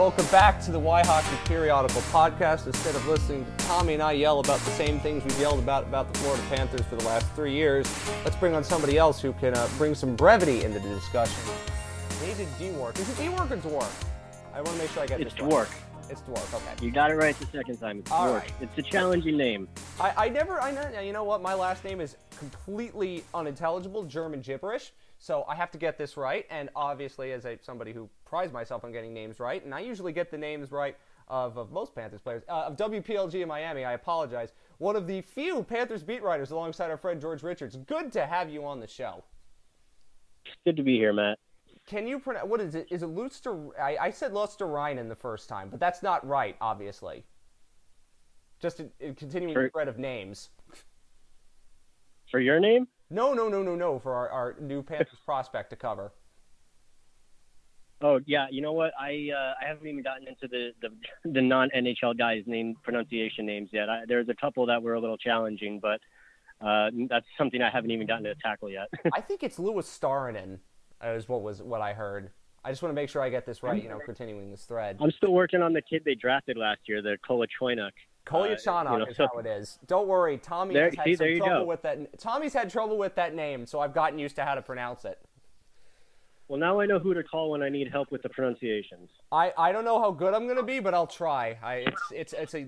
Welcome back to the Why Hockey Periodical podcast. Instead of listening to Tommy and I yell about the same things we've yelled about about the Florida Panthers for the last three years, let's bring on somebody else who can uh, bring some brevity into the discussion. Needed Dwork. Is it Dwork or Dwork? I want to make sure I get It's this right. Dwork. It's Dwork. Okay. You got it right the second time. It's All Dwork. right. It's a challenging name. I, I never, I know, you know what? My last name is completely unintelligible, German gibberish. So I have to get this right. And obviously, as a somebody who prides myself on getting names right, and I usually get the names right of, of most Panthers players, uh, of WPLG in Miami, I apologize. One of the few Panthers beat writers alongside our friend George Richards. Good to have you on the show. Good to be here, Matt. Can you pronounce, what is it? Is it Lutster? I, I said Lusterreinen the first time, but that's not right, obviously. Just in, in continuing the For- thread of names. For your name? No, no, no, no, no. For our, our new Panthers prospect to cover. Oh yeah. You know what? I uh, I haven't even gotten into the the, the non NHL guys' name pronunciation names yet. I, there's a couple that were a little challenging, but uh, that's something I haven't even gotten to tackle yet. I think it's Louis Starinen, is what was what I heard. I just want to make sure I get this right. You know, continuing this thread. I'm still working on the kid they drafted last year, the Kolachoinuk. Kolyachonok you know, is so- how it is. Don't worry, Tommy There- has had see, some trouble go. with that. Tommy's had trouble with that name, so I've gotten used to how to pronounce it. Well, now I know who to call when I need help with the pronunciations. I, I don't know how good I'm gonna be, but I'll try. I, it's it's it's a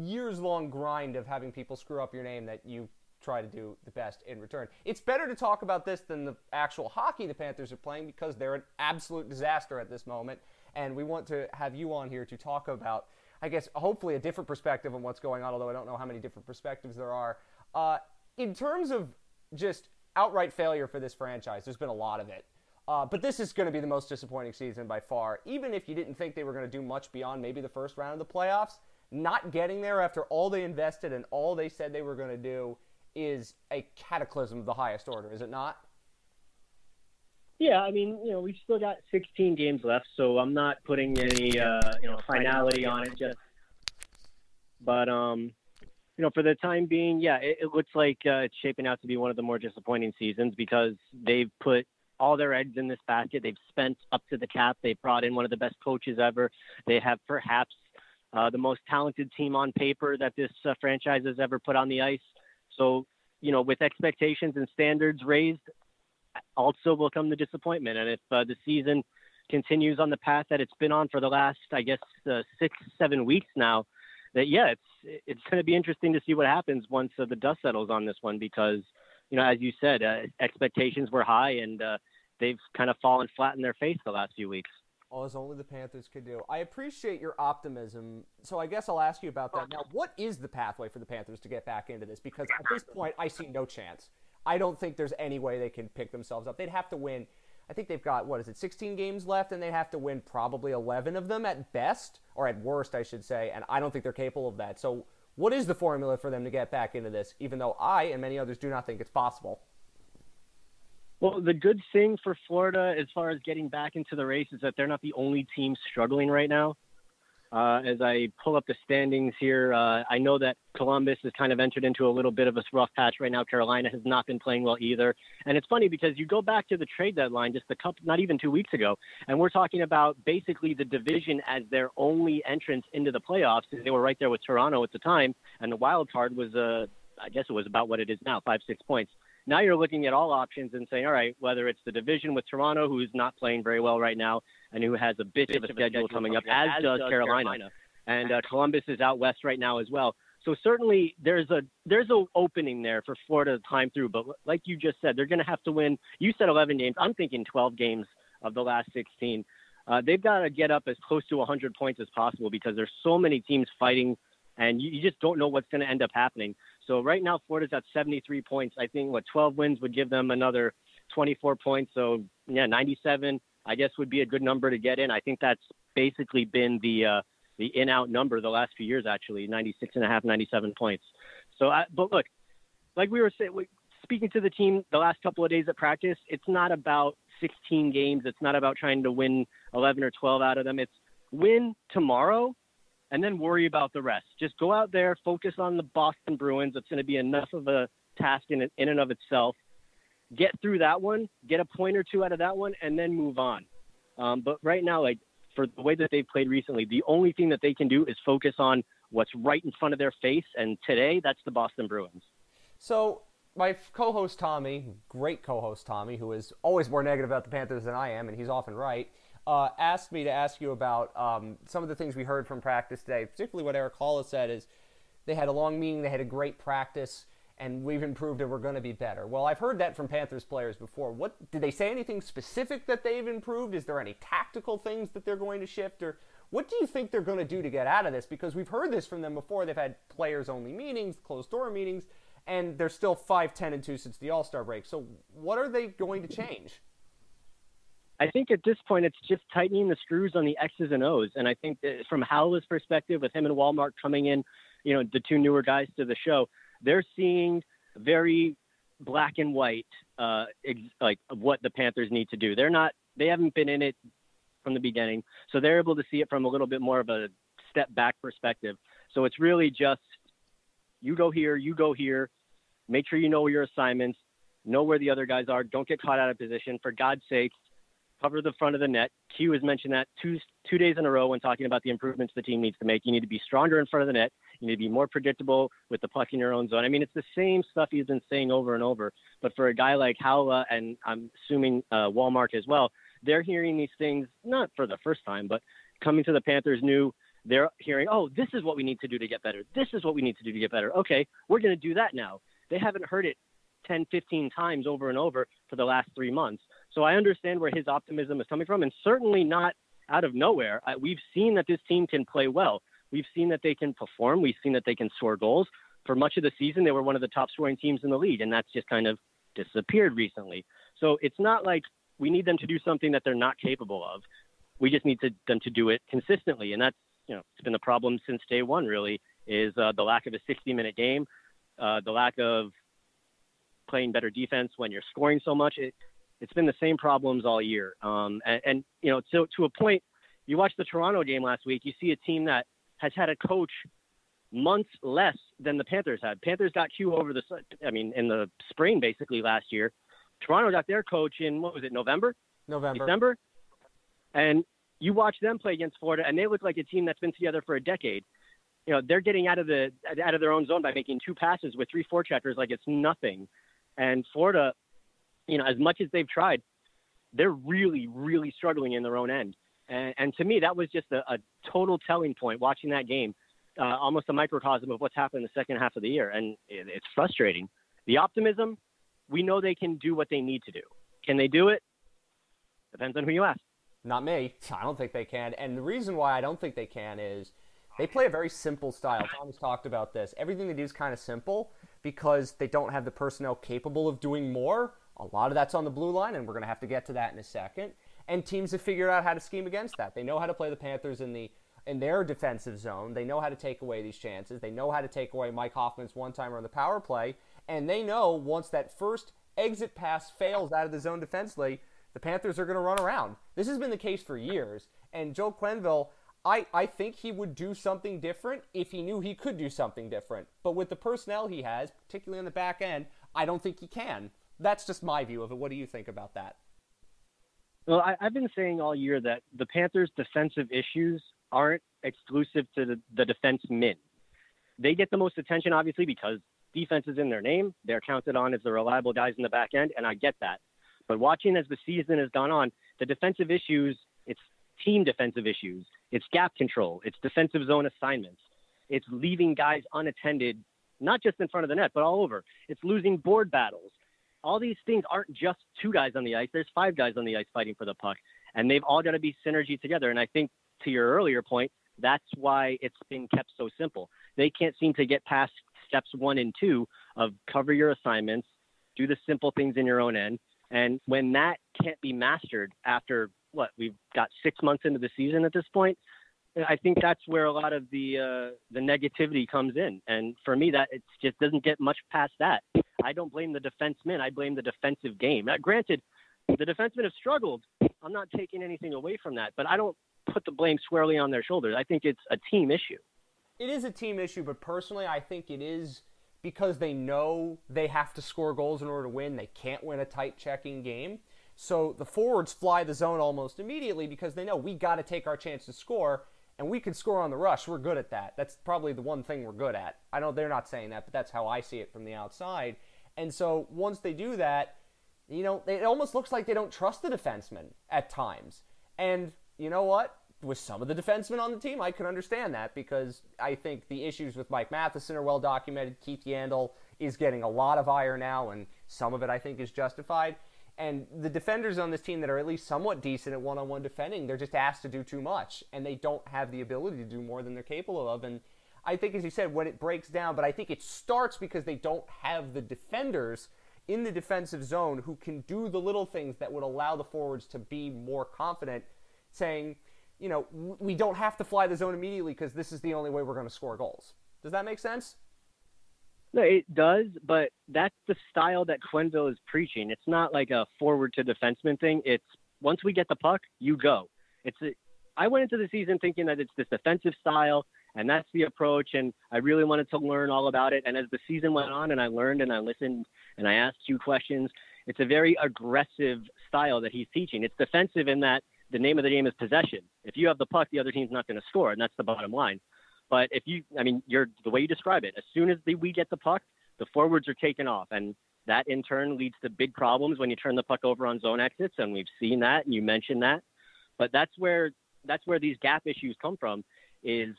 years long grind of having people screw up your name that you try to do the best in return. It's better to talk about this than the actual hockey the Panthers are playing because they're an absolute disaster at this moment, and we want to have you on here to talk about, I guess, hopefully a different perspective on what's going on. Although I don't know how many different perspectives there are. Uh, in terms of just outright failure for this franchise, there's been a lot of it. Uh, but this is going to be the most disappointing season by far. Even if you didn't think they were going to do much beyond maybe the first round of the playoffs, not getting there after all they invested and all they said they were going to do is a cataclysm of the highest order, is it not? Yeah, I mean, you know, we've still got 16 games left, so I'm not putting any, uh, you know, finality on it. Just, but um, you know, for the time being, yeah, it, it looks like uh, it's shaping out to be one of the more disappointing seasons because they've put all their eggs in this basket. They've spent up to the cap. They brought in one of the best coaches ever. They have perhaps uh, the most talented team on paper that this uh, franchise has ever put on the ice. So, you know, with expectations and standards raised, also will come the disappointment. And if uh, the season continues on the path that it's been on for the last, I guess, uh, six, seven weeks now, that yeah, it's it's going to be interesting to see what happens once uh, the dust settles on this one because, you know, as you said, uh, expectations were high and uh, they've kind of fallen flat in their face the last few weeks. All as only the Panthers could do. I appreciate your optimism. So I guess I'll ask you about that. Now, what is the pathway for the Panthers to get back into this? Because at this point, I see no chance. I don't think there's any way they can pick themselves up. They'd have to win. I think they've got, what is it, 16 games left, and they'd have to win probably 11 of them at best, or at worst, I should say, and I don't think they're capable of that. So, what is the formula for them to get back into this, even though I and many others do not think it's possible? Well, the good thing for Florida as far as getting back into the race is that they're not the only team struggling right now. Uh, as I pull up the standings here, uh, I know that Columbus has kind of entered into a little bit of a rough patch right now. Carolina has not been playing well either. And it's funny because you go back to the trade deadline just a couple, not even two weeks ago, and we're talking about basically the division as their only entrance into the playoffs. They were right there with Toronto at the time, and the wild card was, uh, I guess it was about what it is now, five, six points. Now you're looking at all options and saying, all right, whether it's the division with Toronto, who's not playing very well right now, and who has a bit of a schedule coming up, as does Carolina, and uh, Columbus is out west right now as well. So certainly there's a there's a opening there for Florida to climb through. But like you just said, they're going to have to win. You said 11 games. I'm thinking 12 games of the last 16. Uh, they've got to get up as close to 100 points as possible because there's so many teams fighting, and you, you just don't know what's going to end up happening. So right now Florida's at 73 points. I think what 12 wins would give them another 24 points. So yeah, 97 I guess would be a good number to get in. I think that's basically been the uh, the in out number the last few years actually 96 and a half 97 points. So I, but look, like we were saying speaking to the team the last couple of days at practice, it's not about 16 games. It's not about trying to win 11 or 12 out of them. It's win tomorrow and then worry about the rest. Just go out there, focus on the Boston Bruins. It's going to be enough of a task in, in and of itself. Get through that one, get a point or two out of that one, and then move on. Um, but right now, like for the way that they've played recently, the only thing that they can do is focus on what's right in front of their face. And today, that's the Boston Bruins. So my co-host Tommy, great co-host Tommy, who is always more negative about the Panthers than I am, and he's often right, uh, asked me to ask you about um, some of the things we heard from practice today. Particularly what Erik Haula said is they had a long meeting, they had a great practice, and we've improved and we're going to be better. Well, I've heard that from Panthers players before. What did they say anything specific that they've improved? Is there any tactical things that they're going to shift, or what do you think they're going to do to get out of this? Because we've heard this from them before. They've had players-only meetings, closed-door meetings and they're still 5 10 and 2 since the all-star break so what are they going to change I think at this point it's just tightening the screws on the X's and O's. And I think from Haula's perspective, with him and Wallmark coming in, you know, the two newer guys to the show, they're seeing very black and white, uh, ex- like what the Panthers need to do. They're not, they haven't been in it from the beginning, so they're able to see it from a little bit more of a step back perspective. So it's really just you go here, you go here. Make sure you know your assignments, know where the other guys are. Don't get caught out of position. For God's sakes, cover the front of the net. Q has mentioned that two two days in a row when talking about the improvements the team needs to make. You need to be stronger in front of the net. You need to be more predictable with the puck in your own zone. I mean, it's the same stuff he's been saying over and over. But for a guy like Haula and I'm assuming uh, Wallmark as well, they're hearing these things not for the first time, but coming to the Panthers new they're hearing, oh, this is what we need to do to get better. This is what we need to do to get better. Okay, we're going to do that now. They haven't heard it 10, 15 times over and over for the last three months. So I understand where his optimism is coming from, and certainly not out of nowhere. we've seen that this team can play well. We've seen that they can perform. We've seen that they can score goals. For much of the season, they were one of the top scoring teams in the league, and that's just kind of disappeared recently. So it's not like we need them to do something that they're not capable of. We just need to, them to do it consistently, and that's you know it's been the problem since day one. Really, is uh, the lack of a 60-minute game, uh, the lack of playing better defense when you're scoring so much. It, it's been the same problems all year. Um, and, and you know, to to a point, you watch the Toronto game last week. You see a team that has had a coach months less than the Panthers had. Panthers got Q over the, I mean, in the spring basically last year. Toronto got their coach in what was it, November? November. December. And you watch them play against Florida, and they look like a team that's been together for a decade. You know, they're getting out of the out of their own zone by making two passes with three forecheckers like it's nothing. And Florida, you know, as much as they've tried, they're really, really struggling in their own end. And, and to me, that was just a, a total telling point watching that game, uh, almost a microcosm of what's happened in the second half of the year. And it, it's frustrating. The optimism, we know they can do what they need to do. Can they do it? Depends on who you ask. Not me. I don't think they can. And the reason why I don't think they can is they play a very simple style. Tom's talked about this. Everything they do is kind of simple because they don't have the personnel capable of doing more. A lot of that's on the blue line, and we're going to have to get to that in a second. And teams have figured out how to scheme against that. They know how to play the Panthers in the in their defensive zone. They know how to take away these chances. They know how to take away Mike Hoffman's one timer on the power play. And they know once that first exit pass fails out of the zone defensively, the Panthers are going to run around. This has been the case for years. And Joel Quenneville, I, I think he would do something different if he knew he could do something different. But with the personnel he has, particularly on the back end, I don't think he can. That's just my view of it. What do you think about that? Well, I, have been saying all year that the Panthers' defensive issues aren't exclusive to the, the defense men. They get the most attention, obviously, because defense is in their name. They're counted on as the reliable guys in the back end, and I get that. But watching as the season has gone on, the defensive issues, it's team defensive issues, it's gap control, it's defensive zone assignments, it's leaving guys unattended, not just in front of the net, but all over. It's losing board battles. All these things aren't just two guys on the ice. There's five guys on the ice fighting for the puck, and they've all got to be synergy together. And I think to your earlier point, that's why it's been kept so simple. They can't seem to get past steps one and two of cover your assignments, do the simple things in your own end, and when that can't be mastered after what we've got six months into the season at this point, I think that's where a lot of the uh, the negativity comes in. And for me, that it just doesn't get much past that. I don't blame the defensemen. I blame the defensive game. Now, granted, the defensemen have struggled. I'm not taking anything away from that, but I don't put the blame squarely on their shoulders. I think it's a team issue. It is a team issue, but personally, I think it is because they know they have to score goals in order to win. They can't win a tight checking game. So the forwards fly the zone almost immediately because they know we got to take our chance to score, and we can score on the rush. We're good at that. That's probably the one thing we're good at. I know they're not saying that, but that's how I see it from the outside. And so once they do that, you know, it almost looks like they don't trust the defensemen at times. And you know what? With some of the defensemen on the team, I can understand that because I think the issues with Mike Matheson are well documented. Keith Yandle is getting a lot of ire now, and some of it I think is justified. And the defenders on this team that are at least somewhat decent at one on one defending, they're just asked to do too much, and they don't have the ability to do more than they're capable of. And I think, as you said, when it breaks down, but I think it starts because they don't have the defenders in the defensive zone who can do the little things that would allow the forwards to be more confident, saying, you know, we don't have to fly the zone immediately because this is the only way we're going to score goals. Does that make sense? No, it does, but that's the style that Quenneville is preaching. It's not like a forward to defenseman thing. It's once we get the puck, you go. It's a, I went into the season thinking that it's this defensive style and that's the approach and I really wanted to learn all about it and as the season went on and I learned and I listened and I asked you questions, it's a very aggressive style that he's teaching. It's defensive in that the name of the game is possession. If you have the puck, the other team's not going to score and that's the bottom line. But if you, I mean, you're the way you describe it. As soon as the, we get the puck, the forwards are taken off, and that in turn leads to big problems when you turn the puck over on zone exits, and we've seen that, and you mentioned that. But that's where that's where these gap issues come from, is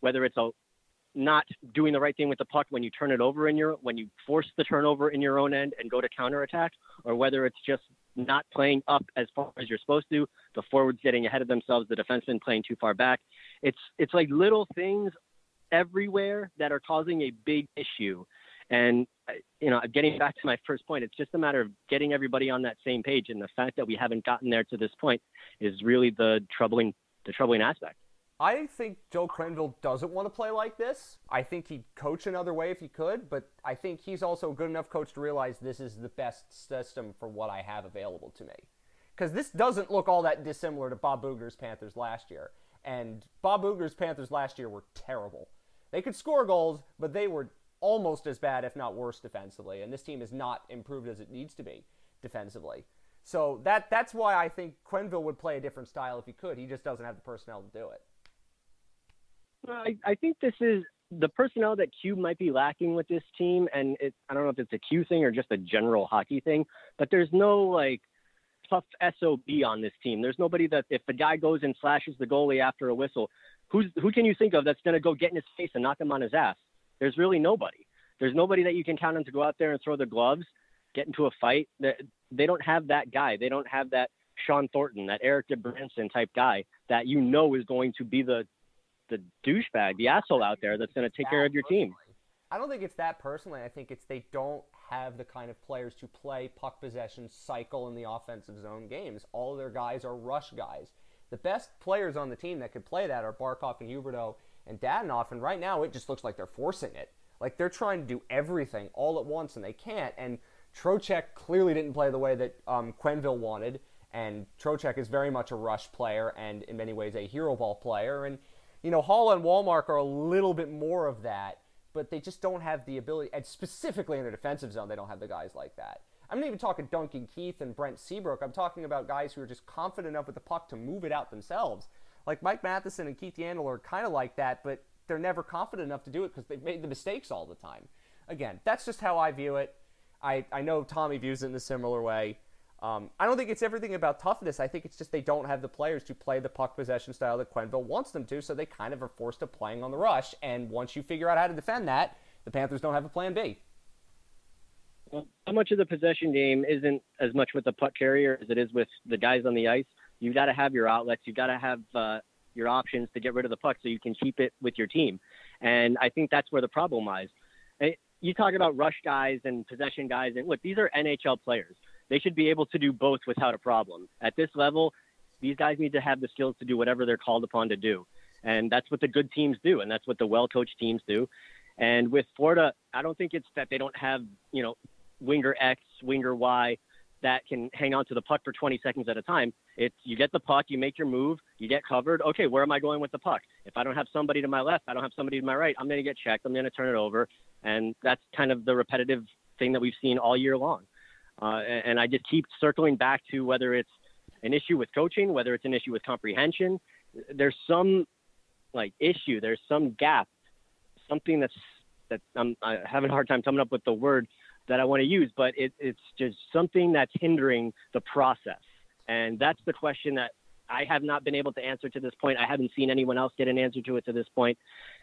whether it's a not doing the right thing with the puck when you turn it over in your when you force the turnover in your own end and go to counterattack, or whether it's just not playing up as far as you're supposed to, the forwards getting ahead of themselves, the defensemen playing too far back. It's it's like little things everywhere that are causing a big issue. And you know, getting back to my first point, it's just a matter of getting everybody on that same page. And the fact that we haven't gotten there to this point is really the troubling the troubling aspect. I think Joel Quenneville doesn't want to play like this. I think he'd coach another way if he could, but I think he's also a good enough coach to realize this is the best system for what I have available to me. Because this doesn't look all that dissimilar to Bob Boughner's Panthers last year. And Bob Boughner's Panthers last year were terrible. They could score goals, but they were almost as bad, if not worse, defensively. And this team is not improved as it needs to be defensively. So that that's why I think Quenneville would play a different style if he could. He just doesn't have the personnel to do it. I, I think this is the personnel that Q might be lacking with this team, and it, I don't know if it's a Q thing or just a general hockey thing, but there's no like tough SOB on this team. There's nobody that if the guy goes and slashes the goalie after a whistle, who's who can you think of that's going to go get in his face and knock him on his ass? There's really nobody. There's nobody that you can count on to go out there and throw the gloves, get into a fight. They don't have that guy. They don't have that Shawn Thornton, that Erik Gudbranson type guy that you know is going to be the the douchebag, the asshole out there that's going to take care of your team. I don't think it's that personally. I think it's they don't have the kind of players to play puck possession cycle in the offensive zone games. All of their guys are rush guys. The best players on the team that could play that are Barkov and Huberdeau and Dadonov, and right now it just looks like they're forcing it. Like they're trying to do everything all at once and they can't. And Trocheck clearly didn't play the way that um, Quenneville wanted. And Trocheck is very much a rush player and in many ways a hero ball player. And you know, Haula and Wallmark are a little bit more of that, but they just don't have the ability, and specifically in the defensive zone, they don't have the guys like that. I'm not even talking Duncan Keith and Brent Seabrook. I'm talking about guys who are just confident enough with the puck to move it out themselves. Like Mike Matheson and Keith Yandle are kind of like that, but they're never confident enough to do it because they've made the mistakes all the time. Again, that's just how I view it. I, I know Tommy views it in a similar way. Um, I don't think it's everything about toughness. I think it's just they don't have the players to play the puck possession style that Quenneville wants them to, so they kind of are forced to playing on the rush. And once you figure out how to defend that, the Panthers don't have a plan B. Well, how much of the possession game isn't as much with the puck carrier as it is with the guys on the ice? You've got to have your outlets. You've got to have uh, your options to get rid of the puck so you can keep it with your team. And I think that's where the problem lies. You talk about rush guys and possession guys, and look, these are NHL players they should be able to do both without a problem. At this level, these guys need to have the skills to do whatever they're called upon to do. And that's what the good teams do, and that's what the well coached teams do. And with Florida, I don't think it's that they don't have, you know, winger X, winger Y that can hang on to the puck for 20 seconds at a time. It's you get the puck, you make your move, you get covered. Okay, where am I going with the puck? If I don't have somebody to my left, I don't have somebody to my right, I'm going to get checked. I'm going to turn it over. And that's kind of the repetitive thing that we've seen all year long. Uh, and, and I just keep circling back to whether it's an issue with coaching, whether it's an issue with comprehension. There's some like issue. There's some gap, something that's that I'm I having a hard time coming up with the word that I want to use, but it, it's just something that's hindering the process. And that's the question that I have not been able to answer to this point. I haven't seen anyone else get an answer to it to this point.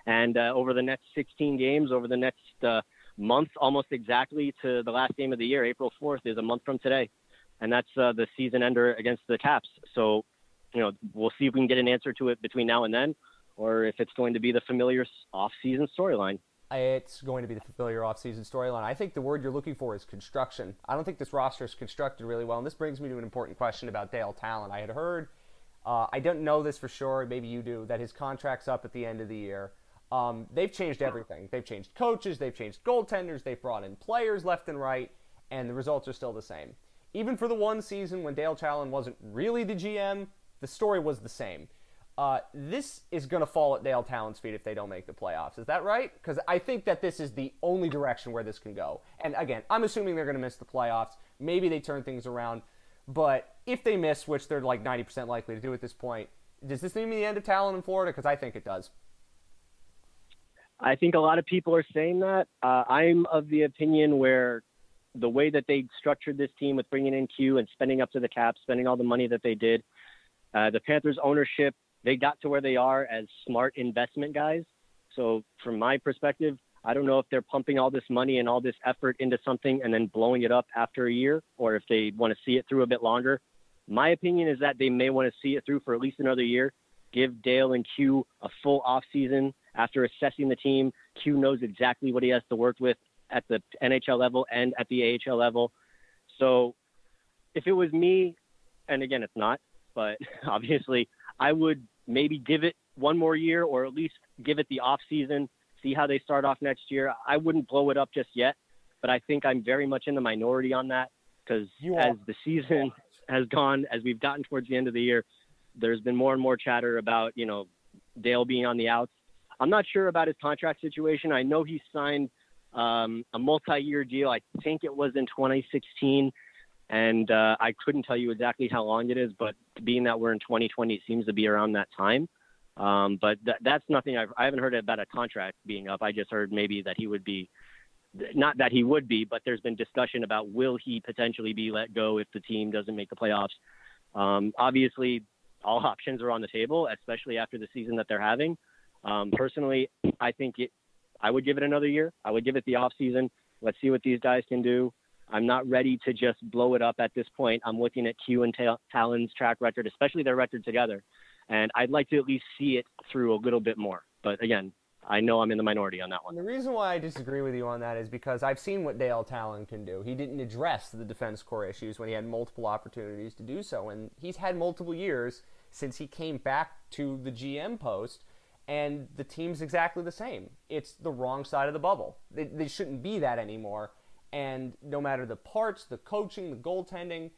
And uh, over the next 16 games, over the next uh, month, almost exactly to the last game of the year, April 4th is a month from today, and that's uh, the season ender against the Caps. So, you know, we'll see if we can get an answer to it between now and then, or if it's going to be the familiar off-season storyline. It's going to be the familiar off-season storyline. I think the word you're looking for is construction. I don't think this roster is constructed really well, and this brings me to an important question about Dale Tallon. I had heard, uh, I don't know this for sure, maybe you do, that his contract's up at the end of the year. Um, they've changed everything. They've changed coaches, they've changed goaltenders, they've brought in players left and right, and the results are still the same. Even for the one season when Dale Tallon wasn't really the GM, the story was the same. Uh, this is going to fall at Dale Tallon's feet if they don't make the playoffs. Is that right? Because I think that this is the only direction where this can go. And again, I'm assuming they're going to miss the playoffs. Maybe they turn things around. But if they miss, which they're like 90% likely to do at this point, does this mean the end of Tallon in Florida? Because I think it does. I think a lot of people are saying that. Uh, I'm of the opinion where the way that they structured this team with bringing in Q and spending up to the cap, spending all the money that they did, uh, the Panthers ownership they got to where they are as smart investment guys. So from my perspective, I don't know if they're pumping all this money and all this effort into something and then blowing it up after a year, or if they want to see it through a bit longer. My opinion is that they may want to see it through for at least another year. Give Dale and Q a full off season after assessing the team. Q knows exactly what he has to work with at the NHL level and at the AHL level. So if it was me, and again, it's not, but obviously I would maybe give it one more year or at least give it the off season, see how they start off next year. I wouldn't blow it up just yet, but I think I'm very much in the minority on that because as the season has gone, as we've gotten towards the end of the year, there's been more and more chatter about, you know, Dale being on the outs. I'm not sure about his contract situation. I know he signed um, a multi-year deal. I think it was in 2016 and uh, I couldn't tell you exactly how long it is, but being that we're in 2020, it seems to be around that time. Um, but th- that's nothing I've, I haven't heard about a contract being up. I just heard maybe that he would be, not that he would be, but there's been discussion about will he potentially be let go if the team doesn't make the playoffs. Um, obviously, all options are on the table, especially after the season that they're having. Um, personally, I think it. I would give it another year. I would give it the off season. Let's see what these guys can do. I'm not ready to just blow it up at this point. I'm looking at Q and Tallon's track record, especially their record together, and I'd like to at least see it through a little bit more. But again, I know I'm in the minority on that one. The reason why I disagree with you on that is because I've seen what Dale Tallon can do. He didn't address the defense corps issues when he had multiple opportunities to do so, and he's had multiple years since he came back to the GM post. And the team's exactly the same. It's the wrong side of the bubble. They, they shouldn't be that anymore and no matter the parts, the coaching, the goaltending,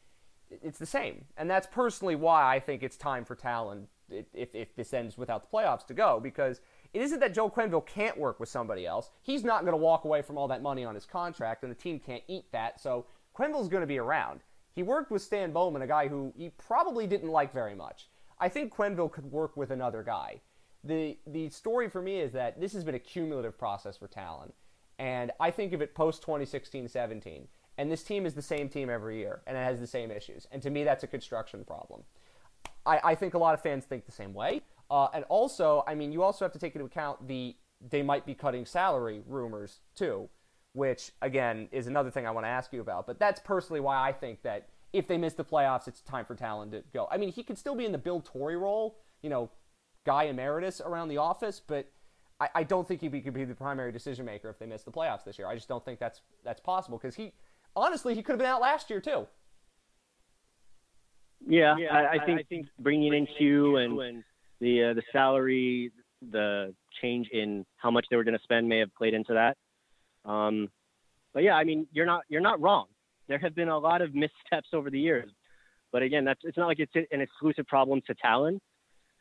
it's the same. And that's personally why I think it's time for Tallon, if, if this ends without the playoffs, to go, because it isn't that Joel Quenneville can't work with somebody else. He's not going to walk away from all that money on his contract, and the team can't eat that, so Quenneville's going to be around. He worked with Stan Bowman, a guy who he probably didn't like very much. I think Quenneville could work with another guy. The, the story for me is that this has been a cumulative process for Tallon. And I think of it post 2016 17. And this team is the same team every year, and it has the same issues. And to me, that's a construction problem. I, I think a lot of fans think the same way. Uh, and also, I mean, you also have to take into account the they might be cutting salary rumors too, which again is another thing I want to ask you about. But that's personally why I think that if they miss the playoffs, it's time for Tallon to go. I mean, he could still be in the Bill Torrey role, you know, guy emeritus around the office, but I, I don't think he could be the primary decision maker if they miss the playoffs this year. I just don't think that's that's possible because he honestly he could have been out last year too. Yeah, yeah I, I, think I, think bringing in Q and, and the uh, the salary, the change in how much they were going to spend may have played into that. Um, but yeah, I mean, you're not you're not wrong. There have been a lot of missteps over the years, but again, that's it's not like it's an exclusive problem to Tallon.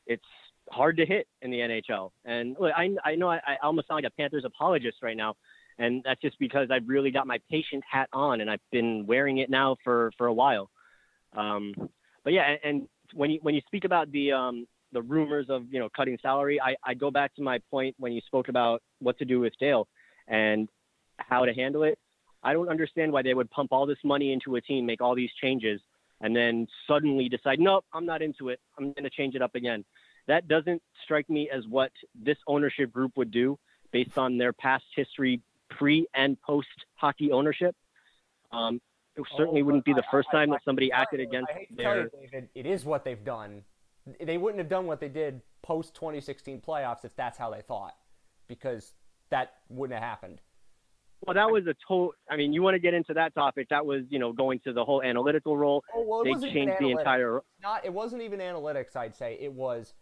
It's hard to hit in the NHL. And look, I, I know I, I almost sound like a Panthers apologist right now. and that's just because I've really got my patient hat on, and I've been wearing it now for for a while. Um, but yeah, and, and when you when you speak about the um, the rumors of you know cutting salary, I, I go back to my point when you spoke about what to do with Dale and how to handle it. I don't understand why they would pump all this money into a team, make all these changes, and then suddenly decide, nope, I'm not into it. I'm going to change it up again. That doesn't strike me as what this ownership group would do based on their past history, pre and post hockey ownership. Um, it certainly oh, wouldn't be the first time that somebody acted against their. You, David, it is what they've done. They wouldn't have done what they did post 2016 playoffs if that's how they thought, because that wouldn't have happened. Well, that was a total. I mean, you want to get into that topic? That was, you know, going to the whole analytical role. Oh, well, they changed the entire. Not. It wasn't even analytics. I'd say it was.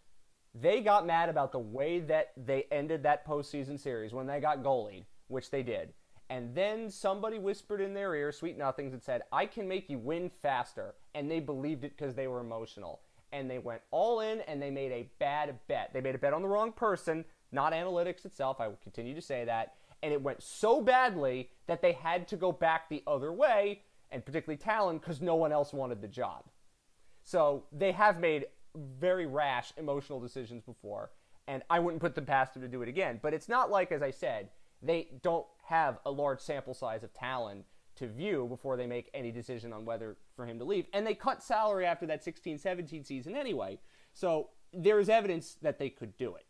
They got mad about the way that they ended that postseason series when they got goalied, which they did. And then somebody whispered in their ear, sweet nothings, and said, I can make you win faster. And they believed it because they were emotional. And they went all in and they made a bad bet. They made a bet on the wrong person, not analytics itself. I will continue to say that and it went so badly that they had to go back the other way, and particularly Tallon, because no one else wanted the job. So they have made very rash emotional decisions before, and I wouldn't put them past them to do it again. But it's not like, as I said, they don't have a large sample size of Tallon to view before they make any decision on whether for him to leave. And they cut salary after that 16 17 season anyway. So there is evidence that they could do it.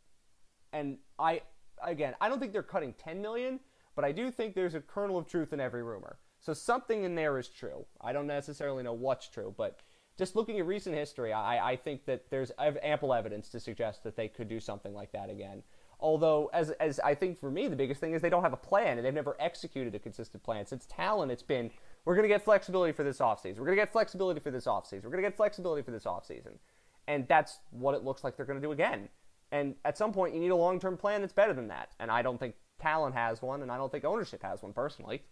And I again, I don't think they're cutting 10 million, but I do think there's a kernel of truth in every rumor. So something in there is true. I don't necessarily know what's true, but just looking at recent history, I, I think that there's ample evidence to suggest that they could do something like that again. Although, as, as I think for me, the biggest thing is they don't have a plan and they've never executed a consistent plan. Since Tallon, it's been we're going to get flexibility for this offseason. We're going to get flexibility for this offseason. We're going to get flexibility for this offseason. And that's what it looks like they're going to do again. And at some point, you need a long term plan that's better than that. And I don't think Tallon has one, and I don't think ownership has one personally.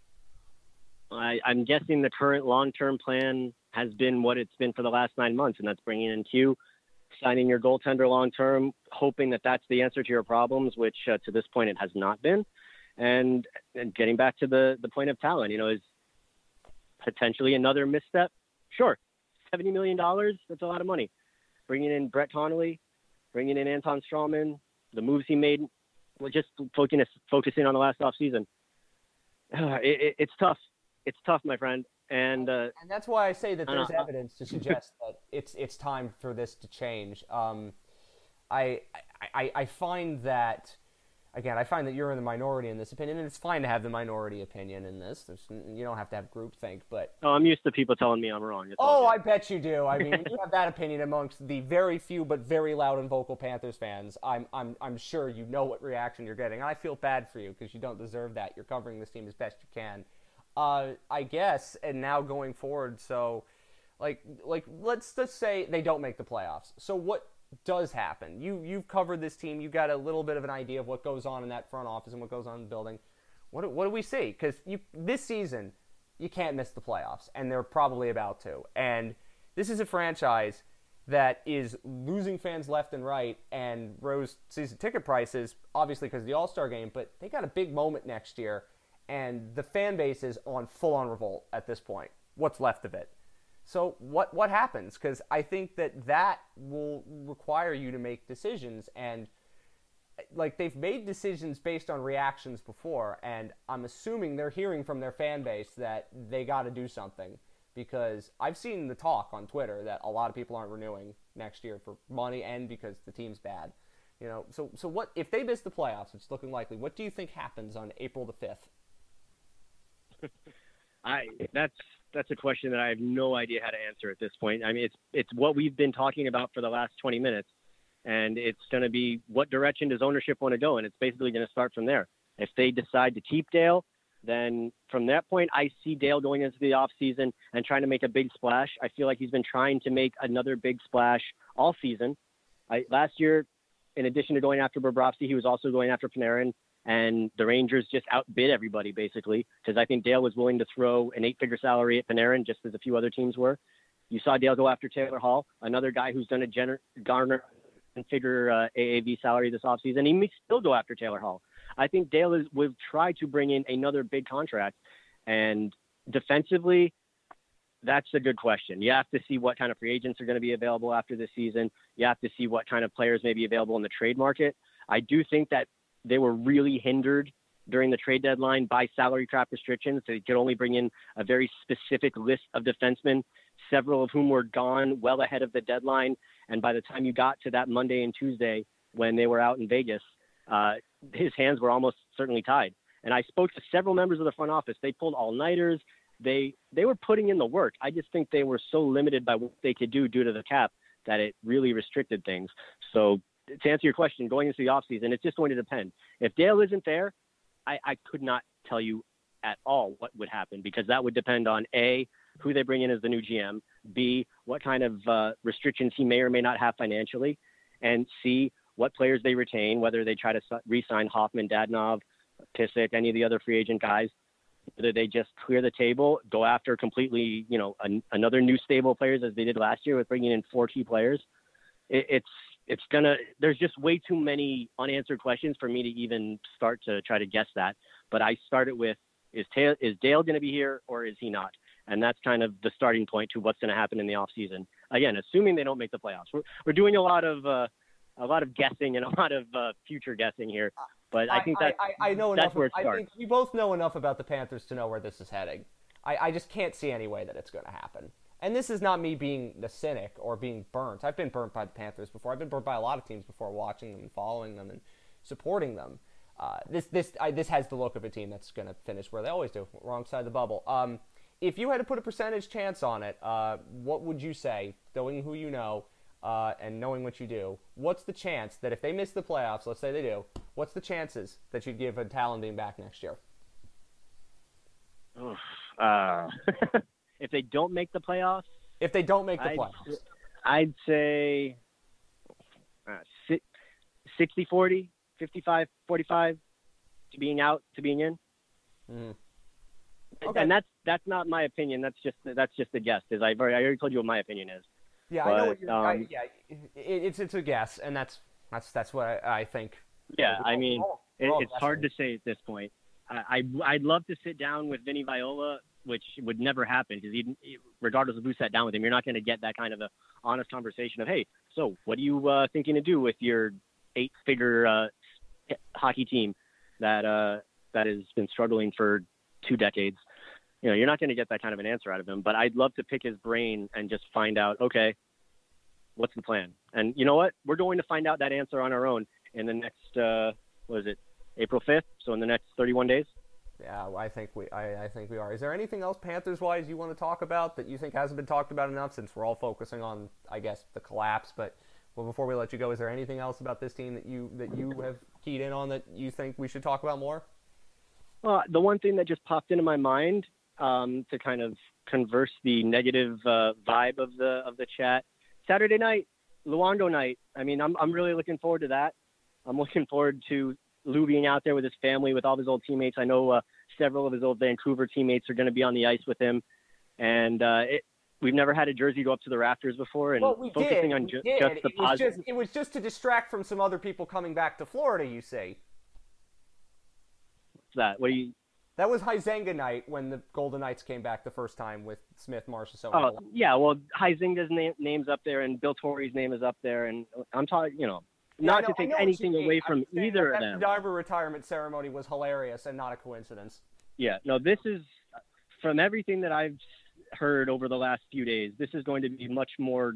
I, am guessing the current long term plan has been what it's been for the last nine months, and that's bringing in Q, signing your goaltender long term, hoping that that's the answer to your problems, which uh, to this point it has not been. And, and getting back to the, the point of Tallon, you know, is potentially another misstep. Sure, $70 million, that's a lot of money. Bringing in Brett Connolly, bringing in Anton Stralman, the moves he made, just focusing focusing on the last off season. It, it, it's tough. It's tough, my friend. And uh, and that's why I say that there's evidence to suggest that it's it's time for this to change. Um, I, I I find that again, I find that you're in the minority in this opinion, and it's fine to have the minority opinion in this. There's, you don't have to have groupthink, but oh, I'm used to people telling me I'm wrong. It's oh, I bet you do. I mean, you have that opinion amongst the very few but very loud and vocal Panthers fans, I'm I'm I'm sure you know what reaction you're getting. I feel bad for you because you don't deserve that. You're covering this team as best you can. Uh, I guess, and now going forward, so like like let's just say they don't make the playoffs. So what does happen. You you've covered this team. You got a little bit of an idea of what goes on in that front office and what goes on in the building. What what do we see? Because you this season you can't miss the playoffs, and they're probably about to. And this is a franchise that is losing fans left and right and rose season ticket prices, obviously because of the All Star game. But they got a big moment next year, and the fan base is on full on revolt at this point. What's left of it? So what what happens? Because I think that that will require you to make decisions, and like they've made decisions based on reactions before, and I'm assuming they're hearing from their fan base that they got to do something. Because I've seen the talk on Twitter that a lot of people aren't renewing next year for money and because the team's bad. You know, so so what if they miss the playoffs? It's looking likely. What do you think happens on April the fifth? I that's that's a question that I have no idea how to answer at this point. I mean, it's it's what we've been talking about for the last 20 minutes, and it's going to be what direction does ownership want to go, and it's basically going to start from there. If they decide to keep Dale, then from that point, I see Dale going into the off season and trying to make a big splash. I feel like he's been trying to make another big splash all season. I, last year, in addition to going after Bobrovsky, he was also going after Panarin and the Rangers just outbid everybody basically because I think Dale was willing to throw an eight-figure salary at Panarin just as a few other teams were. You saw Dale go after Taylor Hall, another guy who's done a gener- garner figure uh, AAV salary this offseason. He may still go after Taylor Hall. I think Dale is will try to bring in another big contract, and defensively, that's a good question. You have to see what kind of free agents are going to be available after this season. You have to see what kind of players may be available in the trade market. I do think that they were really hindered during the trade deadline by salary cap restrictions. They could only bring in a very specific list of defensemen, several of whom were gone well ahead of the deadline. And by the time you got to that Monday and Tuesday when they were out in Vegas, uh, his hands were almost certainly tied. And I spoke to several members of the front office. They pulled all nighters. They they were putting in the work. I just think they were so limited by what they could do due to the cap that it really restricted things. So to answer your question, going into the offseason, it's just going to depend. If Dale isn't there, I, I could not tell you at all what would happen because that would depend on a who they bring in as the new GM, b what kind of uh, restrictions he may or may not have financially, and c what players they retain, whether they try to re-sign Hoffman, Dadonov, Pysyk, any of the other free agent guys, whether they just clear the table, go after completely, you know, an, another new stable players as they did last year with bringing in four key players. It, it's it's gonna there's just way too many unanswered questions for me to even start to try to guess that. But I started with is Dale, is Dale going to be here or is he not? And that's kind of the starting point to what's going to happen in the off season. Again, assuming they don't make the playoffs, we're we're doing a lot of uh, a lot of guessing and a lot of uh, future guessing here. But I, I think that I, I, know enough. Of, I think we both know enough about the Panthers to know where this is heading. I, I just can't see any way that it's going to happen. And this is not me being the cynic or being burnt. I've been burnt by the Panthers before. I've been burnt by a lot of teams before, watching them and following them and supporting them. Uh, this this I, this has the look of a team that's going to finish where they always do, wrong side of the bubble. Um, if you had to put a percentage chance on it, uh, what would you say, knowing who you know uh, and knowing what you do? What's the chance that if they miss the playoffs, let's say they do, what's the chances that you'd give a Tallon being back next year? Uh, if they don't make the playoffs, if they don't make the I'd, playoffs, I'd say uh, 60 40, 55 45 to being out to being in. Mm-hmm. Okay. And that's that's not my opinion. That's just that's just a guess. Because I already, I already told you what my opinion is. Yeah, but, I know what you're. Um, I, yeah, it, it's it's a guess, and that's that's that's what I, I think. Yeah, I mean, it, it's hard to say at this point. I, I I'd love to sit down with Vinny Viola which would never happen because regardless of who sat down with him, you're not going to get that kind of a honest conversation of, hey, so what are you uh, thinking to do with your eight-figure uh, hockey team that uh, that has been struggling for two decades? You know, you're not going to get that kind of an answer out of him. But I'd love to pick his brain and just find out, okay, what's the plan? And you know what? We're going to find out that answer on our own in the next, uh, what is it, April 5th? So in the next 31 days. Yeah, I think we I, I, think we are. Is there anything else Panthers wise you want to talk about that you think hasn't been talked about enough since we're all focusing on I guess the collapse, but well before we let you go, is there anything else about this team that you that you have keyed in on that you think we should talk about more? Well, the one thing that just popped into my mind um, to kind of converse the negative uh, vibe of the of the chat. Saturday night, Luongo night. I mean, I'm I'm really looking forward to that. I'm looking forward to Lou being out there with his family, with all of his old teammates. I know uh, several of his old Vancouver teammates are going to be on the ice with him, and uh, it, we've never had a jersey go up to the rafters before. And well, we focusing did. on ju- did. just the it positive. Was just, it was just to distract from some other people coming back to Florida. You say? What's that? What do you? That was Huizenga night when the Golden Knights came back the first time with Smith, Marsh, so. Oh yeah, well name, name's up there, and Bill Torrey's name is up there, and I'm talking, you know, not know, to take anything away from either of them. The diver retirement ceremony was hilarious and not a coincidence. Yeah, no, this is from everything that I've heard over the last few days. This is going to be much more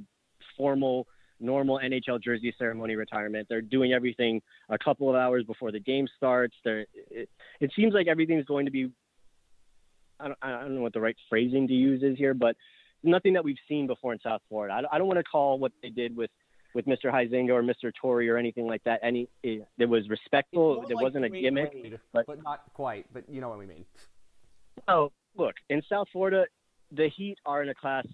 formal, normal NHL jersey ceremony retirement. They're doing everything a couple of hours before the game starts. They're, it, it seems like everything's going to be. I don't, I don't know what the right phrasing to use is here, but nothing that we've seen before in South Florida. I, I don't want to call what they did with with Mr. Huizenga or Mr. Torrey or anything like that. Any eh, it, it was respectful. There like wasn't a gimmick, but, but not quite. But you know what we mean. Oh, look in South Florida, the Heat are in a class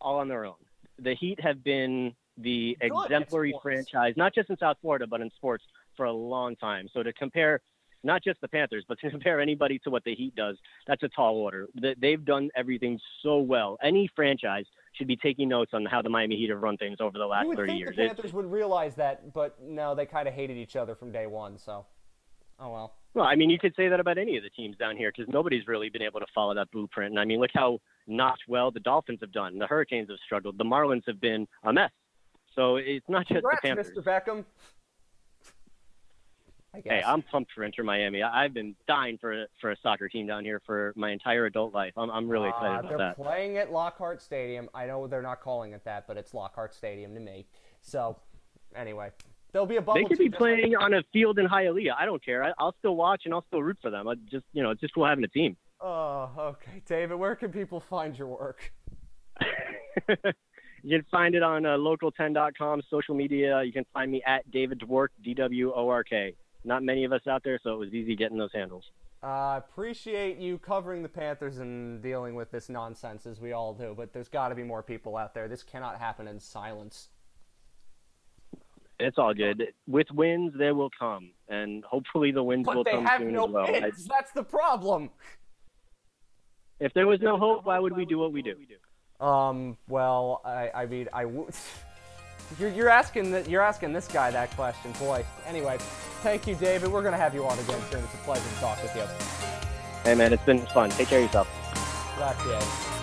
all on their own. The Heat have been the Good exemplary franchise, not just in South Florida, but in sports for a long time. So to compare not just the Panthers, but to compare anybody to what the Heat does, that's a tall order. That they've done everything so well. Any franchise should be taking notes on how the Miami Heat have run things over the last you would 30 think years. The Panthers it's, would realize that, but no, they kind of hated each other from day one. So. Oh well. Well, I mean, you could say that about any of the teams down here because nobody's really been able to follow that blueprint. And I mean, look how not well the Dolphins have done. The Hurricanes have struggled. The Marlins have been a mess. So it's not just Congrats, the Panthers. Mr. Beckham. Hey, I'm pumped for Inter Miami. I- I've been dying for a, for a soccer team down here for my entire adult life. I'm I'm really excited Uh, about they're that. playing at Lockhart Stadium. I know they're not calling it that, but it's Lockhart Stadium to me. So, anyway, there'll be a bubble. They could be just like- playing on a field in Hialeah. I don't care. I, I'll still watch and I'll still root for them. I just you know, it's just cool having a team. Oh, okay, David. Where can people find your work? you can find it on uh, local10.com, social media. You can find me at David Dwork, D W O R K. Not many of us out there, so it was easy getting those handles. I uh, appreciate you covering the Panthers and dealing with this nonsense as we all do, but there's got to be more people out there. This cannot happen in silence. It's all good. With wins, they will come, and hopefully the wins will But they come soon no as well. I-. That's the problem. if there was no hope, why would we do what we do? Um. Well, I. I mean, I. W- you're, you're asking that. You're asking this guy that question, boy. Anyway, thank you, David. We're gonna have you on again soon. It's a pleasure to talk with you. Hey man, it's been fun. Take care of yourself. Gracias.